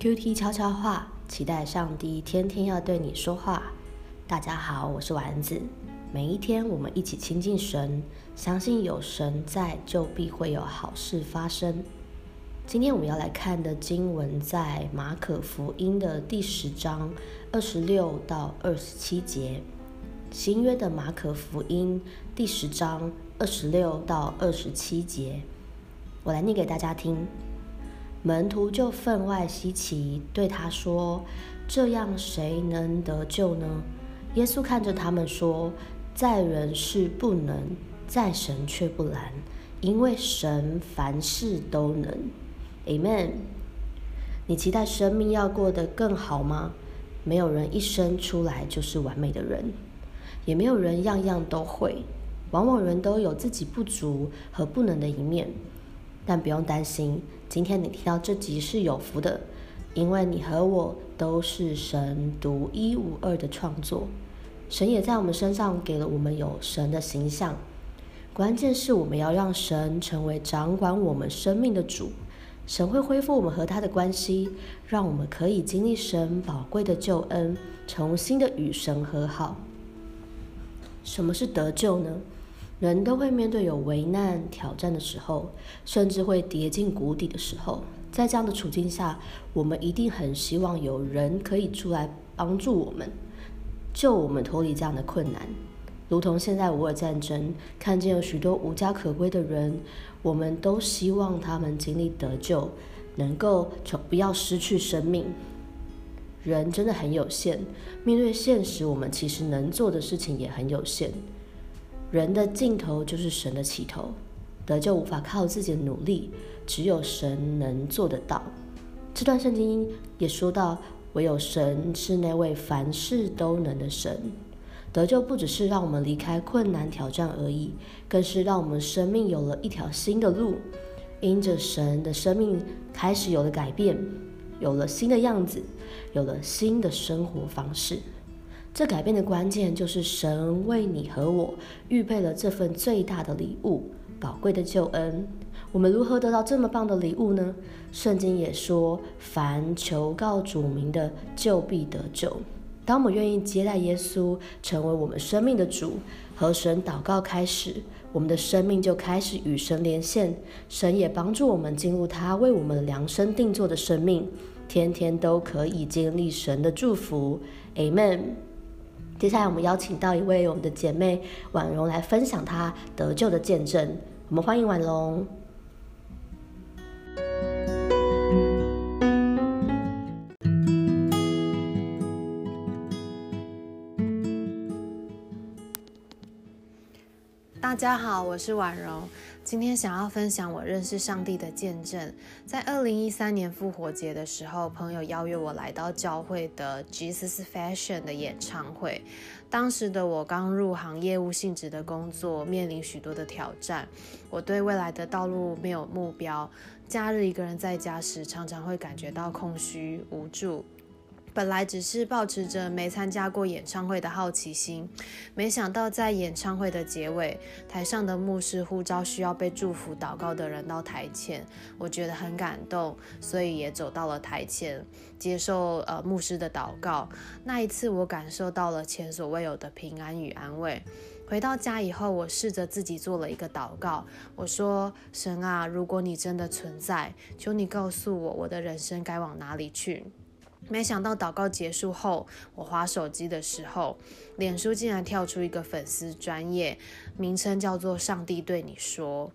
QT 悄悄话，期待上帝天天要对你说话。大家好，我是丸子。每一天我们一起亲近神，相信有神在，就必会有好事发生。今天我们要来看的经文在马可福音的第十章二十六到二十七节。新约的马可福音第十章二十六到二十七节。我来念给大家听。门徒就分外稀奇，对他说：“这样谁能得救呢？”耶稣看着他们说：“在人是不能，在神却不难，因为神凡事都能。” Amen。你期待生命要过得更好吗？没有人一生出来就是完美的人，也没有人样样都会。往往人都有自己不足和不能的一面。但不用担心，今天你听到这集是有福的，因为你和我都是神独一无二的创作。神也在我们身上给了我们有神的形象，关键是我们要让神成为掌管我们生命的主。神会恢复我们和他的关系，让我们可以经历神宝贵的救恩，重新的与神和好。什么是得救呢？人都会面对有危难挑战的时候，甚至会跌进谷底的时候。在这样的处境下，我们一定很希望有人可以出来帮助我们，救我们脱离这样的困难。如同现在乌尔战争，看见有许多无家可归的人，我们都希望他们经历得救，能够从不要失去生命。人真的很有限，面对现实，我们其实能做的事情也很有限。人的尽头就是神的起头，得救无法靠自己的努力，只有神能做得到。这段圣经也说到，唯有神是那位凡事都能的神。得救不只是让我们离开困难挑战而已，更是让我们生命有了一条新的路，因着神的生命开始有了改变，有了新的样子，有了新的生活方式。这改变的关键就是神为你和我预备了这份最大的礼物——宝贵的救恩。我们如何得到这么棒的礼物呢？圣经也说：“凡求告主名的，就必得救。”当我们愿意接待耶稣，成为我们生命的主，和神祷告开始，我们的生命就开始与神连线。神也帮助我们进入他为我们量身定做的生命，天天都可以经历神的祝福。Amen。接下来，我们邀请到一位我们的姐妹婉容来分享她得救的见证。我们欢迎婉容。大家好，我是婉容。今天想要分享我认识上帝的见证。在二零一三年复活节的时候，朋友邀约我来到教会的 Jesus Fashion 的演唱会。当时的我刚入行，业务性质的工作，面临许多的挑战。我对未来的道路没有目标，假日一个人在家时，常常会感觉到空虚无助。本来只是保持着没参加过演唱会的好奇心，没想到在演唱会的结尾，台上的牧师呼召需要被祝福祷告的人到台前，我觉得很感动，所以也走到了台前，接受呃牧师的祷告。那一次，我感受到了前所未有的平安与安慰。回到家以后，我试着自己做了一个祷告，我说：“神啊，如果你真的存在，求你告诉我，我的人生该往哪里去。”没想到祷告结束后，我划手机的时候，脸书竟然跳出一个粉丝专业，名称叫做“上帝对你说”。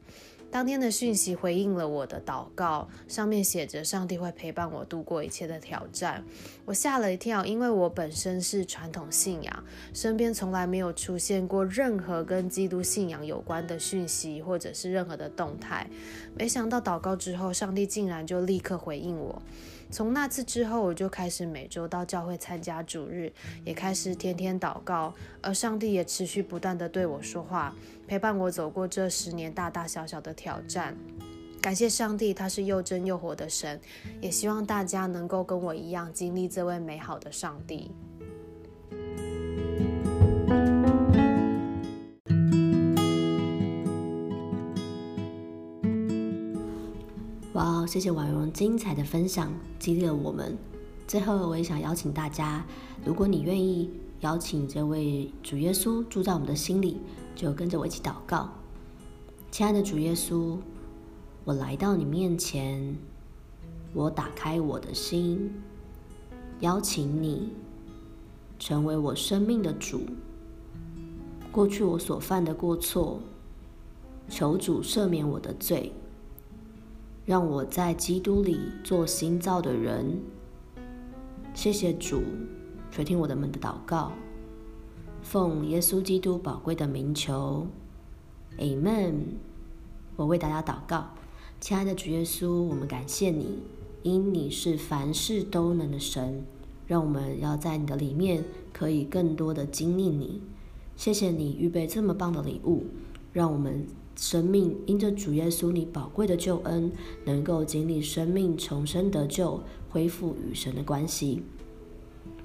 当天的讯息回应了我的祷告，上面写着“上帝会陪伴我度过一切的挑战”。我吓了一跳，因为我本身是传统信仰，身边从来没有出现过任何跟基督信仰有关的讯息或者是任何的动态。没想到祷告之后，上帝竟然就立刻回应我。从那次之后，我就开始每周到教会参加主日，也开始天天祷告，而上帝也持续不断的对我说话，陪伴我走过这十年大大小小的挑战。感谢上帝，他是又真又活的神，也希望大家能够跟我一样经历这位美好的上帝。哇哦，谢谢婉容精彩的分享，激励了我们。最后，我也想邀请大家，如果你愿意邀请这位主耶稣住在我们的心里，就跟着我一起祷告。亲爱的主耶稣，我来到你面前，我打开我的心，邀请你成为我生命的主。过去我所犯的过错，求主赦免我的罪。让我在基督里做新造的人。谢谢主垂听我的们的祷告，奉耶稣基督宝贵的名求，Amen。我为大家祷告，亲爱的主耶稣，我们感谢你，因你是凡事都能的神，让我们要在你的里面可以更多的经历你。谢谢你预备这么棒的礼物，让我们。生命因着主耶稣你宝贵的救恩，能够经历生命重生得救，恢复与神的关系。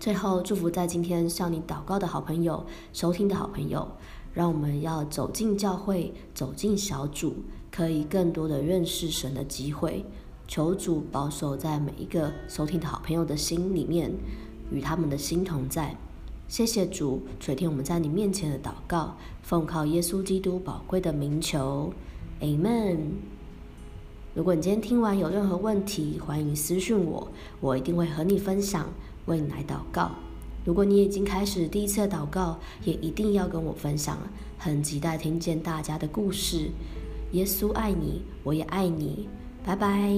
最后祝福在今天向你祷告的好朋友、收听的好朋友，让我们要走进教会，走进小组，可以更多的认识神的机会。求主保守在每一个收听的好朋友的心里面，与他们的心同在。谢谢主垂听我们在你面前的祷告，奉靠耶稣基督宝贵的名求，Amen。如果你今天听完有任何问题，欢迎私讯我，我一定会和你分享，为你来祷告。如果你已经开始第一次的祷告，也一定要跟我分享，很期待听见大家的故事。耶稣爱你，我也爱你，拜拜。